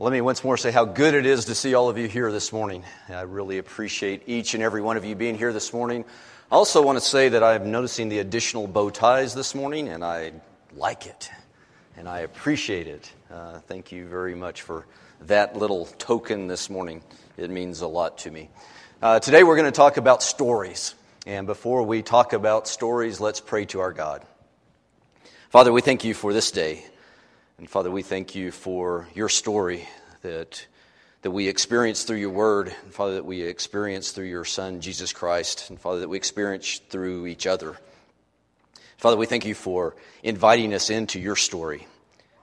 Let me once more say how good it is to see all of you here this morning. I really appreciate each and every one of you being here this morning. I also want to say that I'm noticing the additional bow ties this morning, and I like it, and I appreciate it. Uh, thank you very much for that little token this morning. It means a lot to me. Uh, today we're going to talk about stories. And before we talk about stories, let's pray to our God. Father, we thank you for this day. And Father, we thank you for your story that, that we experience through your word, and Father, that we experience through your Son, Jesus Christ, and Father, that we experience through each other. Father, we thank you for inviting us into your story.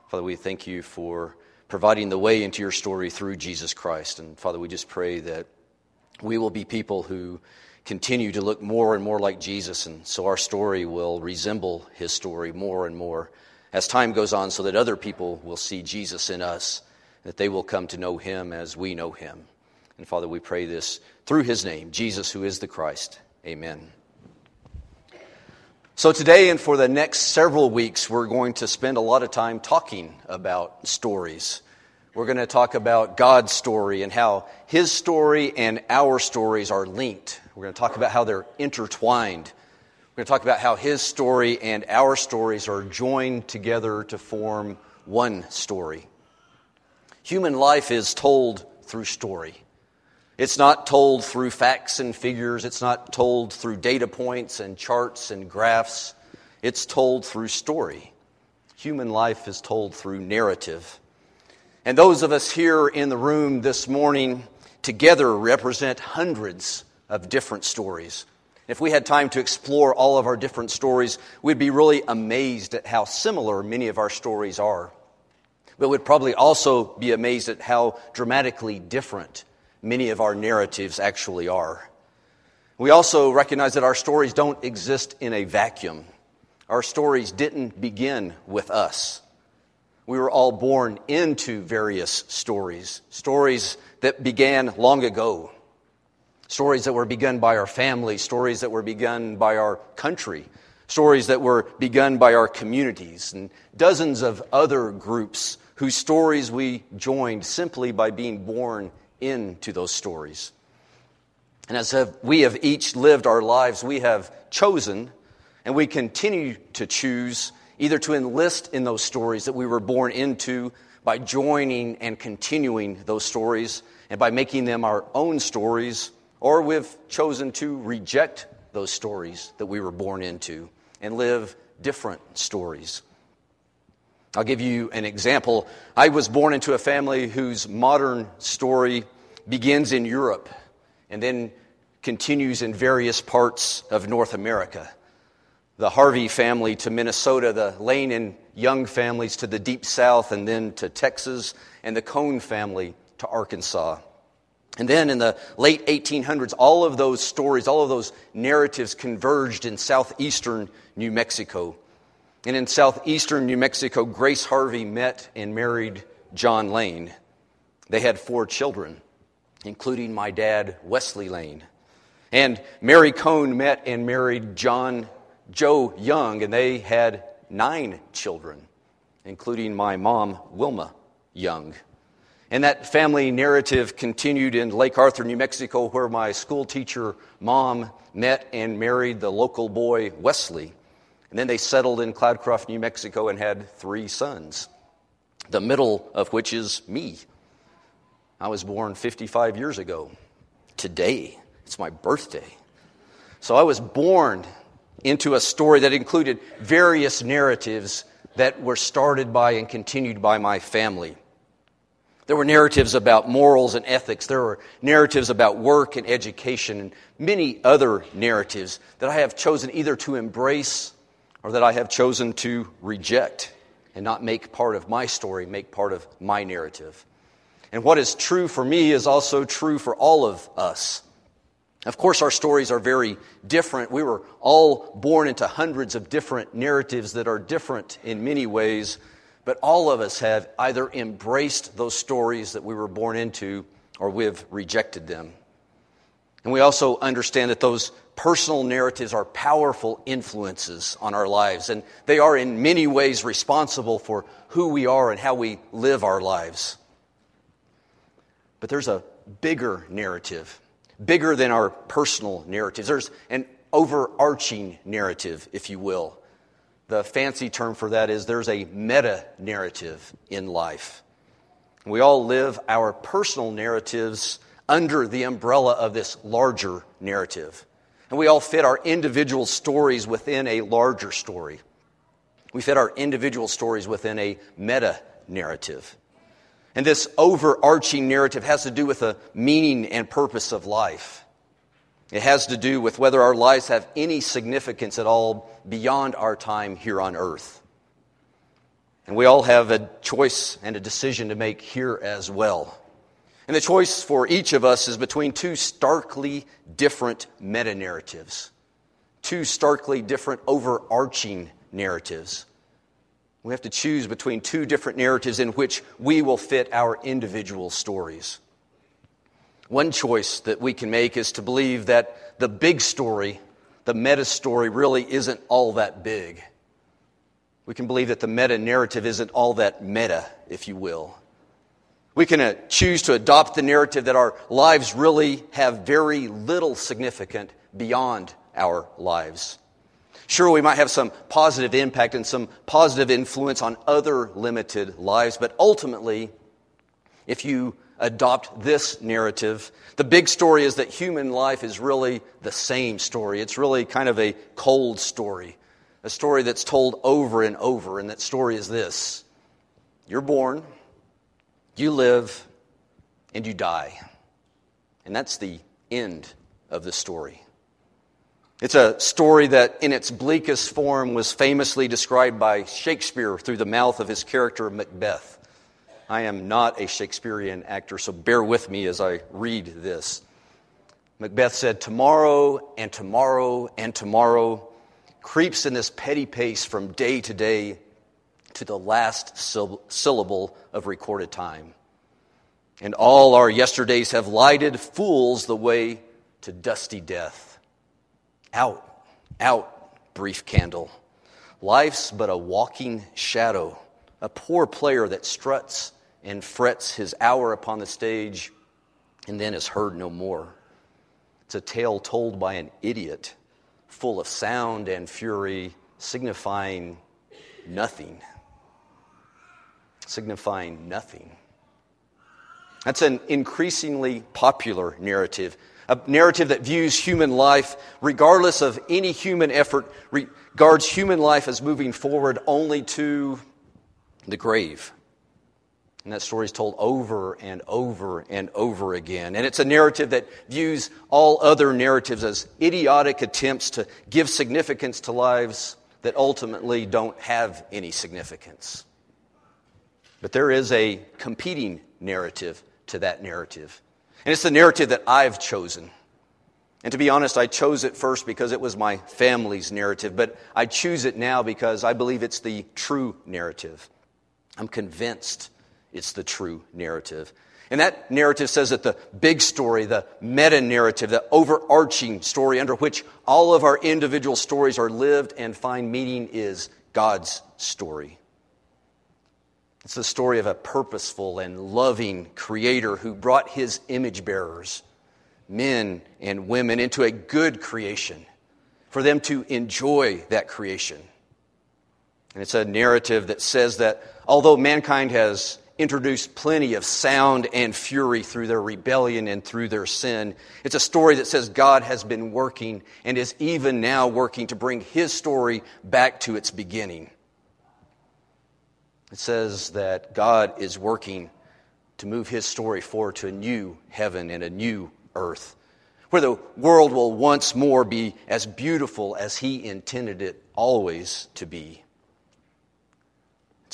Father, we thank you for providing the way into your story through Jesus Christ. And Father, we just pray that we will be people who continue to look more and more like Jesus, and so our story will resemble his story more and more as time goes on so that other people will see Jesus in us, that they will come to know him as we know him. And Father, we pray this through his name, Jesus, who is the Christ. Amen. So, today and for the next several weeks, we're going to spend a lot of time talking about stories. We're going to talk about God's story and how his story and our stories are linked. We're going to talk about how they're intertwined. We're going to talk about how his story and our stories are joined together to form one story. Human life is told through story. It's not told through facts and figures. It's not told through data points and charts and graphs. It's told through story. Human life is told through narrative. And those of us here in the room this morning together represent hundreds of different stories if we had time to explore all of our different stories, we'd be really amazed at how similar many of our stories are. But we'd probably also be amazed at how dramatically different many of our narratives actually are. We also recognize that our stories don't exist in a vacuum. Our stories didn't begin with us. We were all born into various stories, stories that began long ago. Stories that were begun by our family, stories that were begun by our country, stories that were begun by our communities, and dozens of other groups whose stories we joined simply by being born into those stories. And as we have each lived our lives, we have chosen and we continue to choose either to enlist in those stories that we were born into by joining and continuing those stories and by making them our own stories or we've chosen to reject those stories that we were born into and live different stories. I'll give you an example. I was born into a family whose modern story begins in Europe and then continues in various parts of North America. The Harvey family to Minnesota, the Lane and Young families to the Deep South, and then to Texas, and the Cone family to Arkansas. And then in the late 1800s, all of those stories, all of those narratives converged in southeastern New Mexico. And in southeastern New Mexico, Grace Harvey met and married John Lane. They had four children, including my dad, Wesley Lane. And Mary Cone met and married John Joe Young, and they had nine children, including my mom, Wilma Young. And that family narrative continued in Lake Arthur, New Mexico, where my school teacher mom met and married the local boy Wesley. And then they settled in Cloudcroft, New Mexico, and had three sons, the middle of which is me. I was born 55 years ago. Today, it's my birthday. So I was born into a story that included various narratives that were started by and continued by my family. There were narratives about morals and ethics. There were narratives about work and education and many other narratives that I have chosen either to embrace or that I have chosen to reject and not make part of my story, make part of my narrative. And what is true for me is also true for all of us. Of course, our stories are very different. We were all born into hundreds of different narratives that are different in many ways but all of us have either embraced those stories that we were born into or we've rejected them. And we also understand that those personal narratives are powerful influences on our lives, and they are in many ways responsible for who we are and how we live our lives. But there's a bigger narrative, bigger than our personal narratives. There's an overarching narrative, if you will. The fancy term for that is there's a meta narrative in life. We all live our personal narratives under the umbrella of this larger narrative. And we all fit our individual stories within a larger story. We fit our individual stories within a meta narrative. And this overarching narrative has to do with the meaning and purpose of life. It has to do with whether our lives have any significance at all beyond our time here on earth. And we all have a choice and a decision to make here as well. And the choice for each of us is between two starkly different meta narratives, two starkly different overarching narratives. We have to choose between two different narratives in which we will fit our individual stories. One choice that we can make is to believe that the big story, the meta story, really isn't all that big. We can believe that the meta narrative isn't all that meta, if you will. We can uh, choose to adopt the narrative that our lives really have very little significant beyond our lives. Sure, we might have some positive impact and some positive influence on other limited lives, but ultimately, if you adopt this narrative, the big story is that human life is really the same story. It's really kind of a cold story, a story that's told over and over, and that story is this You're born, you live and you die. And that's the end of the story. It's a story that, in its bleakest form, was famously described by Shakespeare through the mouth of his character Macbeth. I am not a Shakespearean actor, so bear with me as I read this. Macbeth said, Tomorrow and tomorrow and tomorrow creeps in this petty pace from day to day to the last syllable of recorded time. And all our yesterdays have lighted fools the way to dusty death. Out, out, brief candle. Life's but a walking shadow, a poor player that struts and frets his hour upon the stage and then is heard no more. It's a tale told by an idiot, full of sound and fury, signifying nothing signifying nothing. That's an increasingly popular narrative, a narrative that views human life, regardless of any human effort, regards human life as moving forward only to the grave. And that story is told over and over and over again. And it's a narrative that views all other narratives as idiotic attempts to give significance to lives that ultimately don't have any significance. But there is a competing narrative to that narrative. And it's the narrative that I've chosen. And to be honest, I chose it first because it was my family's narrative, but I choose it now because I believe it's the true narrative. I'm convinced it's the true narrative. And that narrative says that the big story, the meta narrative, the overarching story under which all of our individual stories are lived and find meaning is God's story. It's the story of a purposeful and loving creator who brought his image bearers, men and women, into a good creation for them to enjoy that creation. And it's a narrative that says that although mankind has introduced plenty of sound and fury through their rebellion and through their sin. It's a story that says God has been working and is even now working to bring his story back to its beginning. It says that God is working to move his story forward to a new heaven and a new earth, where the world will once more be as beautiful as he intended it always to be.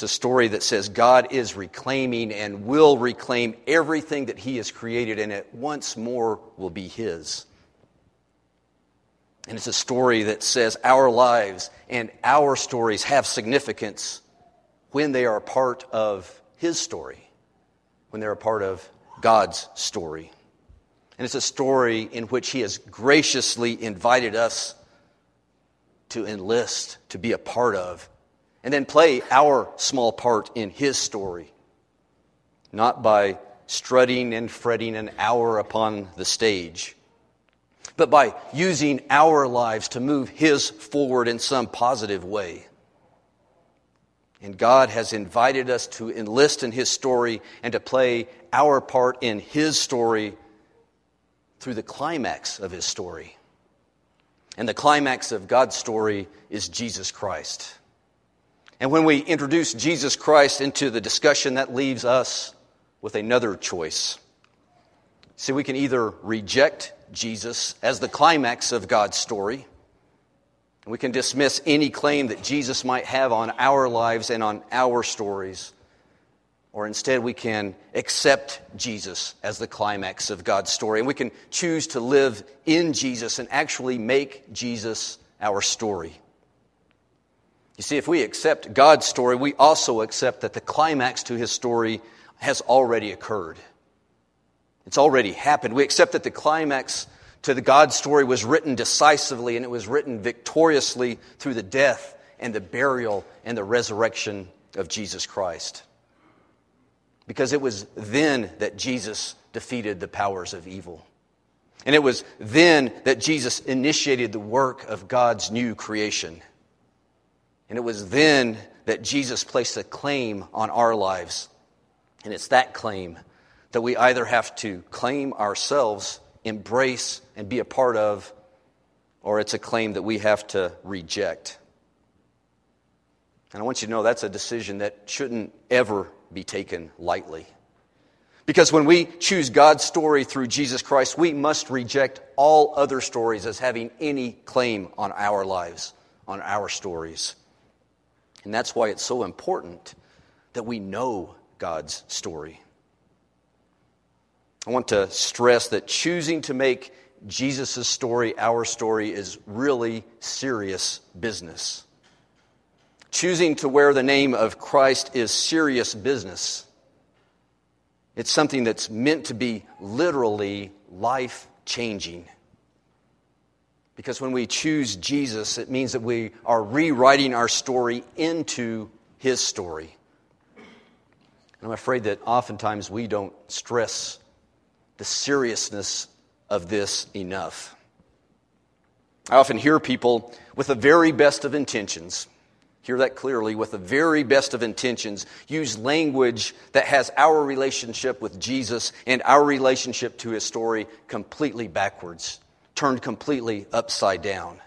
It's a story that says God is reclaiming and will reclaim everything that he has created, and it once more will be his. And it's a story that says our lives and our stories have significance when they are part of His story, when they're a part of God's story. And it's a story in which He has graciously invited us to enlist, to be a part of, and then play our small part in His story. Not by strutting and fretting an hour upon the stage, but by using our lives to move His forward in some positive way. And God has invited us to enlist in His story and to play our part in His story through the climax of His story. And the climax of God's story is Jesus Christ. And when we introduce Jesus Christ into the discussion, that leaves us with another choice. See, we can either reject Jesus as the climax of God's story, we can dismiss any claim that Jesus might have on our lives and on our stories. Or instead, we can accept Jesus as the climax of God's story. And we can choose to live in Jesus and actually make Jesus our story. You see, if we accept God's story, we also accept that the climax to his story has already occurred. It's already happened. We accept that the climax to the God story was written decisively and it was written victoriously through the death and the burial and the resurrection of Jesus Christ. Because it was then that Jesus defeated the powers of evil. And it was then that Jesus initiated the work of God's new creation. And it was then that Jesus placed a claim on our lives. And it's that claim that we either have to claim ourselves, embrace, and be a part of, or it's a claim that we have to reject. And I want you to know that's a decision that shouldn't ever be taken lightly. Because when we choose God's story through Jesus Christ, we must reject all other stories as having any claim on our lives, on our stories. And that's why it's so important that we know God's story. I want to stress that choosing to make Jesus' story our story is really serious business. Choosing to wear the name of Christ is serious business. It's something that's meant to be literally life changing. Because when we choose Jesus, it means that we are rewriting our story into his story. And I'm afraid that oftentimes we don't stress the seriousness of this enough. I often hear people with the very best of intentions, hear that clearly, with the very best of intentions, use language that has our relationship with Jesus and our relationship to his story completely backwards turned completely upside down.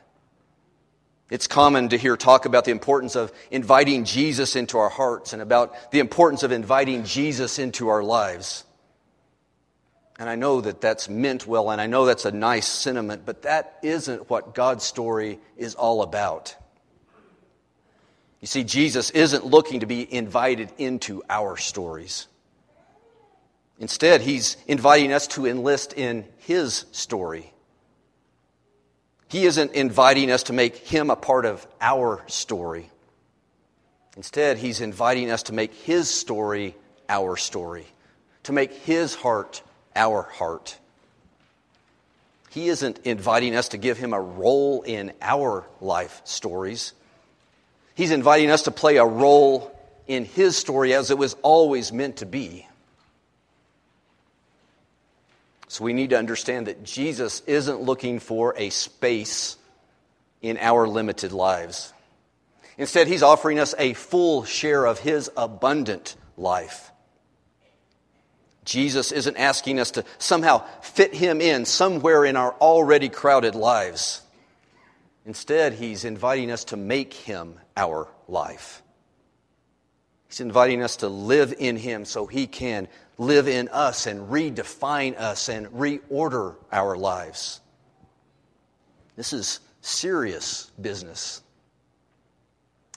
It's common to hear talk about the importance of inviting Jesus into our hearts and about the importance of inviting Jesus into our lives. And I know that that's meant well, and I know that's a nice sentiment, but that isn't what God's story is all about. You see, Jesus isn't looking to be invited into our stories. Instead, he's inviting us to enlist in his story. He isn't inviting us to make him a part of our story. Instead, he's inviting us to make his story our story, to make his heart our heart. He isn't inviting us to give him a role in our life stories. He's inviting us to play a role in his story as it was always meant to be. So we need to understand that Jesus isn't looking for a space in our limited lives. Instead, he's offering us a full share of his abundant life. Jesus isn't asking us to somehow fit him in somewhere in our already crowded lives. Instead, he's inviting us to make him our life. He's inviting us to live in him so he can live in us and redefine us and reorder our lives. This is serious business.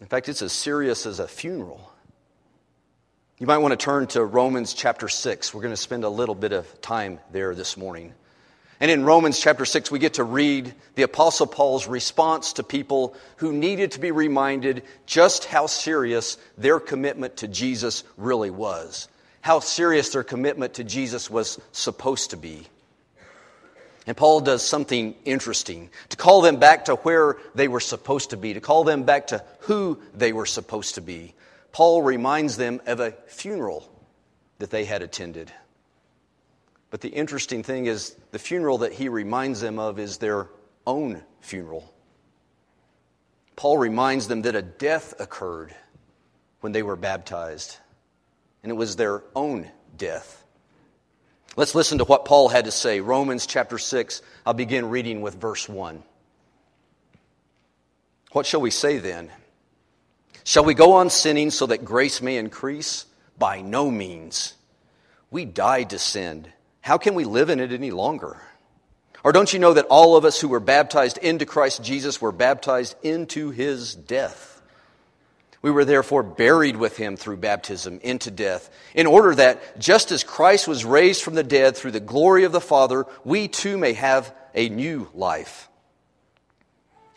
In fact, it's as serious as a funeral. You might want to turn to Romans chapter 6. We're going to spend a little bit of time there this morning. And in Romans chapter 6, we get to read the Apostle Paul's response to people who needed to be reminded just how serious their commitment to Jesus really was how serious their commitment to Jesus was supposed to be. And Paul does something interesting to call them back to where they were supposed to be, to call them back to who they were supposed to be. Paul reminds them of a funeral that they had attended. But the interesting thing is, the funeral that he reminds them of is their own funeral. Paul reminds them that a death occurred when they were baptized, and it was their own death. Let's listen to what Paul had to say. Romans chapter 6, I'll begin reading with verse 1. What shall we say then? Shall we go on sinning so that grace may increase? By no means. We died to sin. How can we live in it any longer? Or don't you know that all of us who were baptized into Christ Jesus were baptized into his death? We were therefore buried with him through baptism into death, in order that just as Christ was raised from the dead through the glory of the Father, we too may have a new life.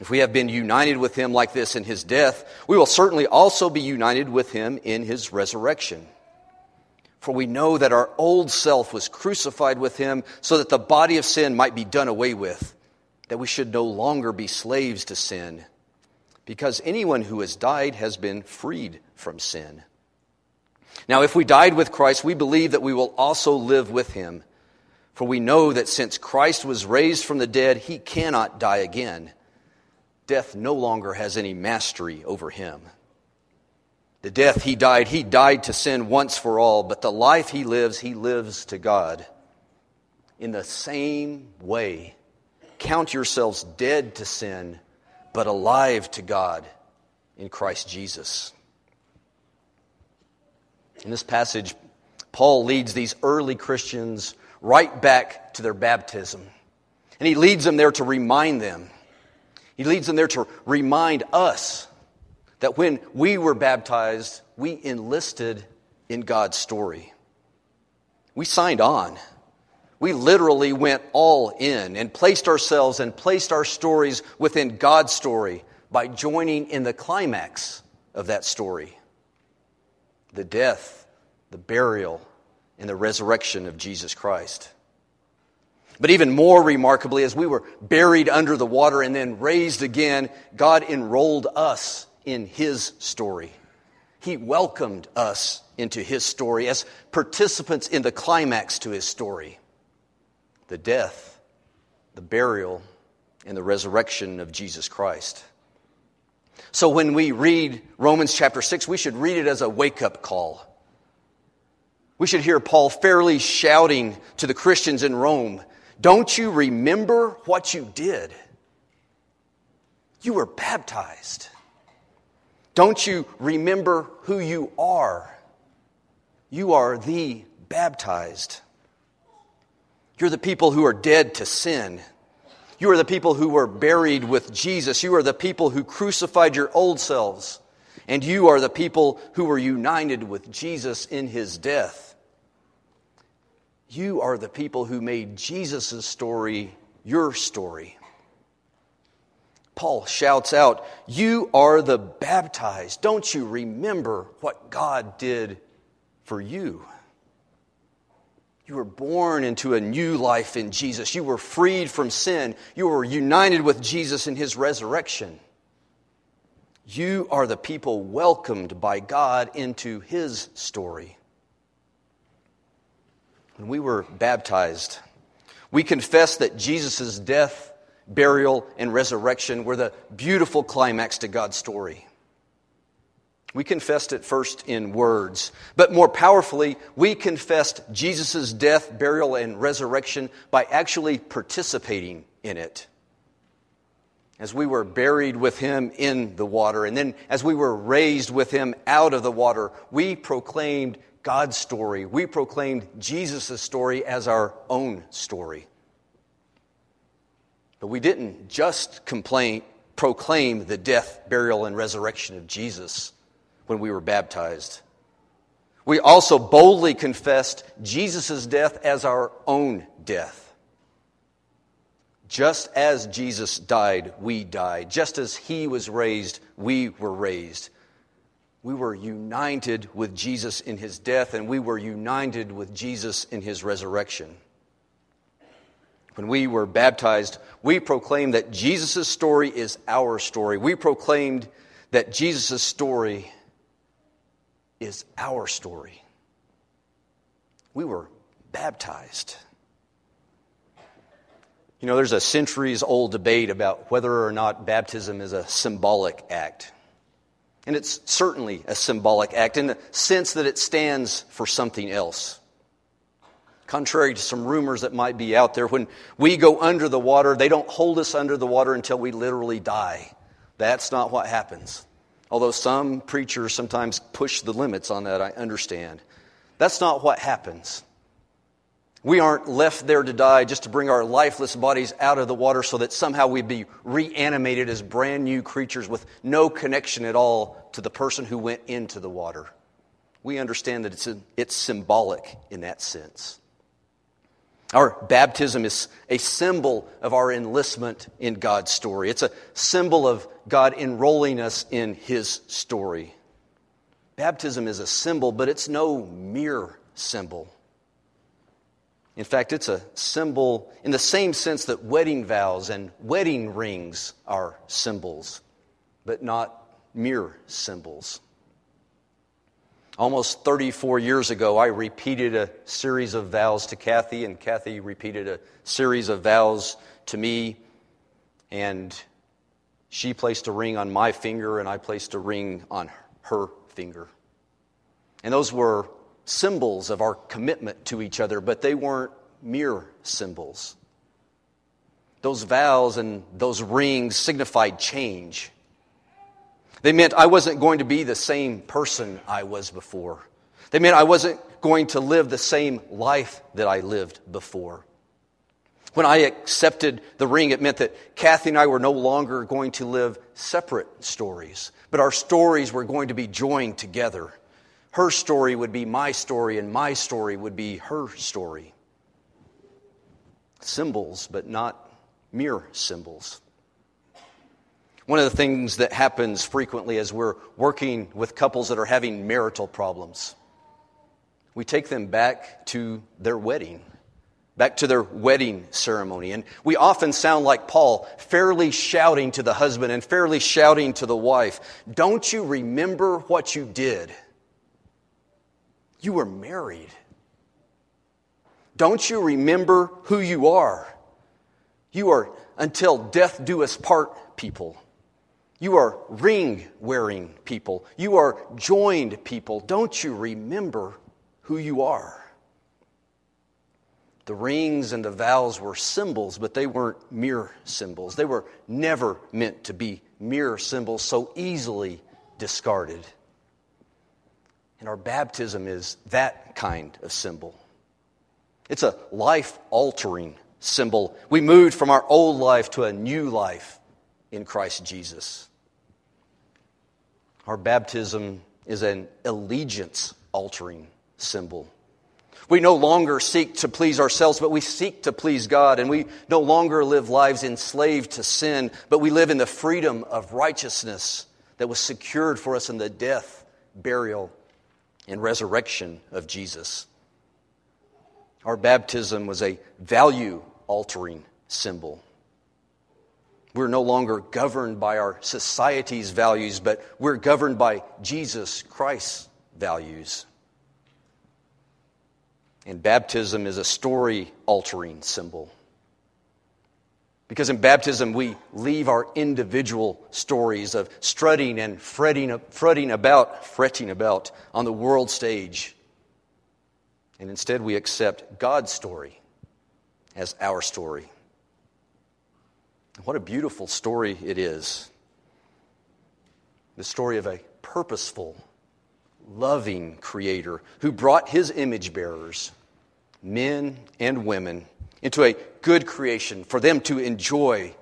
If we have been united with him like this in his death, we will certainly also be united with him in his resurrection. For we know that our old self was crucified with him so that the body of sin might be done away with, that we should no longer be slaves to sin, because anyone who has died has been freed from sin. Now, if we died with Christ, we believe that we will also live with him. For we know that since Christ was raised from the dead, he cannot die again. Death no longer has any mastery over him. The death he died, he died to sin once for all, but the life he lives, he lives to God. In the same way, count yourselves dead to sin, but alive to God in Christ Jesus. In this passage, Paul leads these early Christians right back to their baptism. And he leads them there to remind them. He leads them there to remind us that when we were baptized, we enlisted in God's story. We signed on. We literally went all in and placed ourselves and placed our stories within God's story by joining in the climax of that story the death, the burial, and the resurrection of Jesus Christ. But even more remarkably, as we were buried under the water and then raised again, God enrolled us in his story. He welcomed us into his story as participants in the climax to his story the death, the burial, and the resurrection of Jesus Christ. So when we read Romans chapter 6, we should read it as a wake up call. We should hear Paul fairly shouting to the Christians in Rome Don't you remember what you did? You were baptized. Don't you remember who you are? You are the baptized. You're the people who are dead to sin. You are the people who were buried with Jesus. You are the people who crucified your old selves. And you are the people who were united with Jesus in his death. You are the people who made Jesus' story your story. Paul shouts out, You are the baptized. Don't you remember what God did for you? You were born into a new life in Jesus. You were freed from sin. You were united with Jesus in his resurrection. You are the people welcomed by God into his story. When we were baptized, we confessed that Jesus' death burial, and resurrection were the beautiful climax to God's story. We confessed it first in words, but more powerfully, we confessed Jesus' death, burial, and resurrection by actually participating in it. As we were buried with him in the water, and then as we were raised with him out of the water, we proclaimed God's story. We proclaimed Jesus' story as our own story. But we didn't just complain, proclaim the death, burial, and resurrection of Jesus when we were baptized. We also boldly confessed Jesus' death as our own death. Just as Jesus died, we died. Just as he was raised, we were raised. We were united with Jesus in his death, and we were united with Jesus in his resurrection. When we were baptized, we proclaimed that Jesus' story is our story. We proclaimed that Jesus' story is our story. We were baptized. You know, there's a centuries old debate about whether or not baptism is a symbolic act. And it's certainly a symbolic act in the sense that it stands for something else. Contrary to some rumors that might be out there, when we go under the water, they don't hold us under the water until we literally die. That's not what happens. Although some preachers sometimes push the limits on that, I understand. That's not what happens. We aren't left there to die just to bring our lifeless bodies out of the water so that somehow we'd be reanimated as brand new creatures with no connection at all to the person who went into the water. We understand that it's, a, it's symbolic in that sense. Our baptism is a symbol of our enlistment in God's story. It's a symbol of God enrolling us in His story. Baptism is a symbol, but it's no mere symbol. In fact, it's a symbol in the same sense that wedding vows and wedding rings are symbols, but not mere symbols. Almost 34 years ago, I repeated a series of vows to Kathy, and Kathy repeated a series of vows to me. And she placed a ring on my finger, and I placed a ring on her finger. And those were symbols of our commitment to each other, but they weren't mere symbols. Those vows and those rings signified change. They meant I wasn't going to be the same person I was before. They meant I wasn't going to live the same life that I lived before. When I accepted the ring, it meant that Kathy and I were no longer going to live separate stories, but our stories were going to be joined together. Her story would be my story, and my story would be her story. Symbols, but not mere symbols. One of the things that happens frequently as we're working with couples that are having marital problems, we take them back to their wedding, back to their wedding ceremony. And we often sound like Paul, fairly shouting to the husband and fairly shouting to the wife Don't you remember what you did? You were married. Don't you remember who you are? You are until death do us part people. You are ring wearing people. You are joined people. Don't you remember who you are? The rings and the vows were symbols, but they weren't mere symbols. They were never meant to be mere symbols so easily discarded. And our baptism is that kind of symbol. It's a life altering symbol. We moved from our old life to a new life in Christ Jesus. Our baptism is an allegiance altering symbol. We no longer seek to please ourselves, but we seek to please God. And we no longer live lives enslaved to sin, but we live in the freedom of righteousness that was secured for us in the death, burial, and resurrection of Jesus. Our baptism was a value altering symbol. We're no longer governed by our society's values, but we're governed by Jesus Christ's values. And baptism is a story altering symbol. Because in baptism, we leave our individual stories of strutting and fretting, fretting about, fretting about on the world stage. And instead, we accept God's story as our story. What a beautiful story it is. The story of a purposeful, loving Creator who brought His image bearers, men and women, into a good creation for them to enjoy,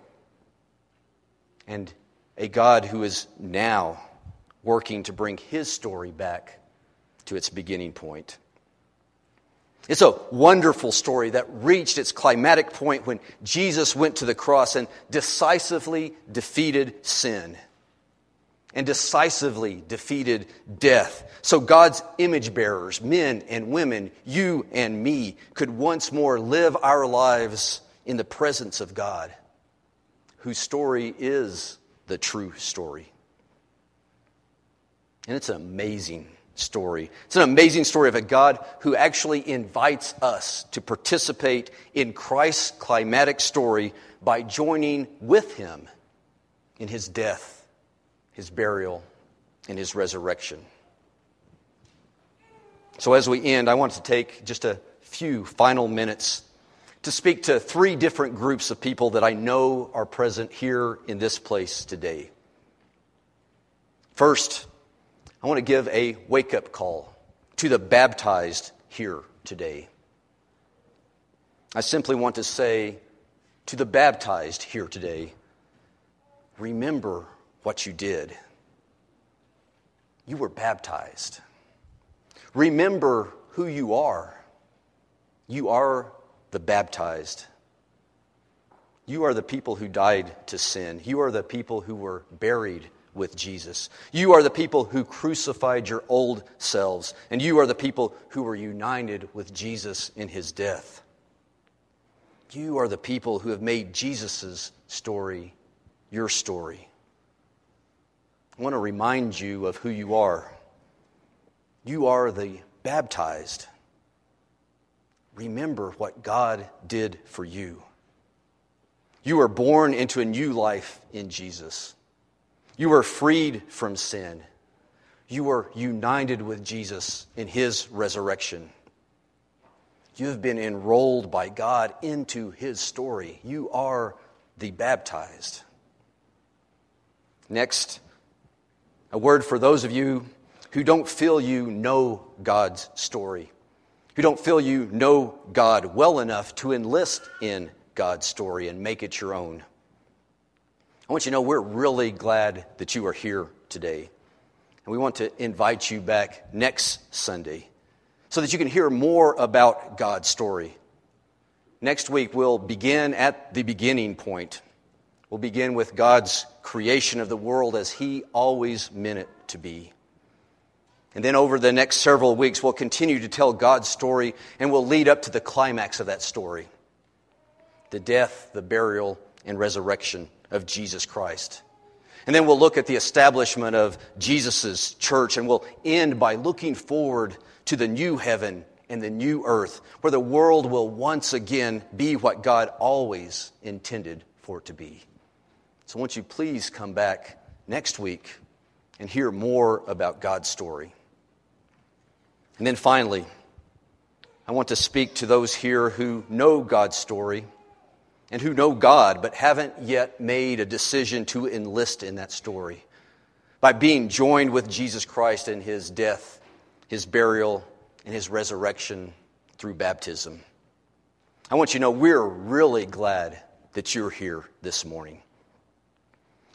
and a God who is now working to bring his story back to its beginning point. It's a wonderful story that reached its climatic point when Jesus went to the cross and decisively defeated sin and decisively defeated death. So God's image bearers, men and women, you and me, could once more live our lives in the presence of God, whose story is the true story. And it's an amazing story. It's an amazing story of a God who actually invites us to participate in Christ's climatic story by joining with him in his death, his burial, and his resurrection. So, as we end, I want to take just a few final minutes to speak to three different groups of people that I know are present here in this place today. First, I want to give a wake up call to the baptized here today. I simply want to say to the baptized here today remember what you did. You were baptized. Remember who you are. You are the baptized. You are the people who died to sin. You are the people who were buried with Jesus. You are the people who crucified your old selves, and you are the people who were united with Jesus in his death. You are the people who have made Jesus' story your story. I want to remind you of who you are. You are the baptized. Remember what God did for you. You are born into a new life in Jesus. You are freed from sin. You are united with Jesus in his resurrection. You have been enrolled by God into his story. You are the baptized. Next, a word for those of you who don't feel you know God's story, who don't feel you know God well enough to enlist in God's story and make it your own. I want you to know we're really glad that you are here today. And we want to invite you back next Sunday so that you can hear more about God's story. Next week, we'll begin at the beginning point. We'll begin with God's creation of the world as He always meant it to be. And then over the next several weeks, we'll continue to tell God's story and we'll lead up to the climax of that story the death, the burial, and resurrection of Jesus Christ. And then we'll look at the establishment of Jesus' church, and we'll end by looking forward to the new heaven and the new earth, where the world will once again be what God always intended for it to be. So, won't you please come back next week and hear more about God's story? And then finally, I want to speak to those here who know God's story and who know God but haven't yet made a decision to enlist in that story by being joined with Jesus Christ in his death, his burial, and his resurrection through baptism. I want you to know we're really glad that you're here this morning.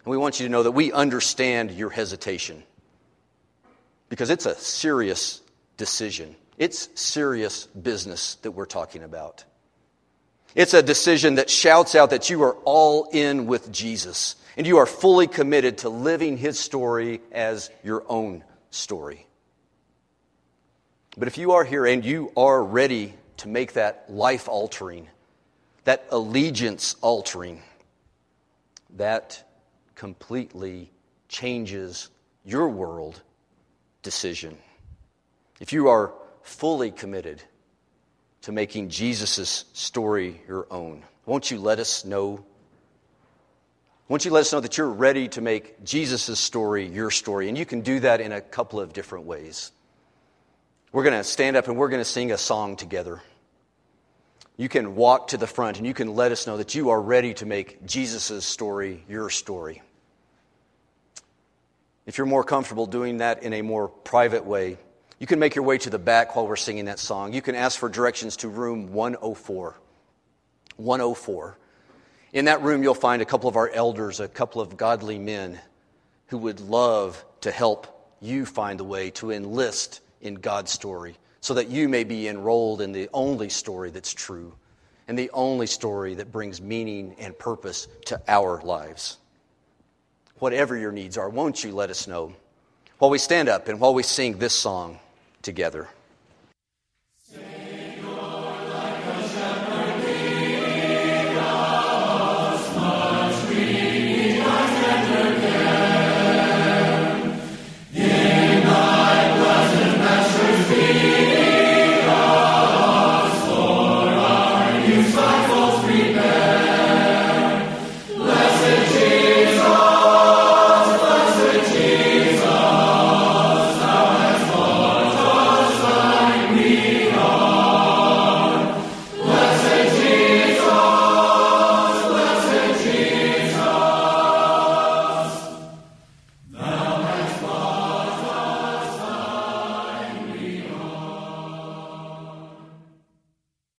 And we want you to know that we understand your hesitation because it's a serious decision. It's serious business that we're talking about. It's a decision that shouts out that you are all in with Jesus and you are fully committed to living his story as your own story. But if you are here and you are ready to make that life altering, that allegiance altering, that completely changes your world decision. If you are fully committed to making Jesus' story your own. Won't you let us know? Won't you let us know that you're ready to make Jesus' story your story? And you can do that in a couple of different ways. We're going to stand up and we're going to sing a song together. You can walk to the front and you can let us know that you are ready to make Jesus' story your story. If you're more comfortable doing that in a more private way, you can make your way to the back while we're singing that song. You can ask for directions to room 104. 104. In that room, you'll find a couple of our elders, a couple of godly men who would love to help you find the way to enlist in God's story so that you may be enrolled in the only story that's true and the only story that brings meaning and purpose to our lives. Whatever your needs are, won't you let us know while we stand up and while we sing this song? together.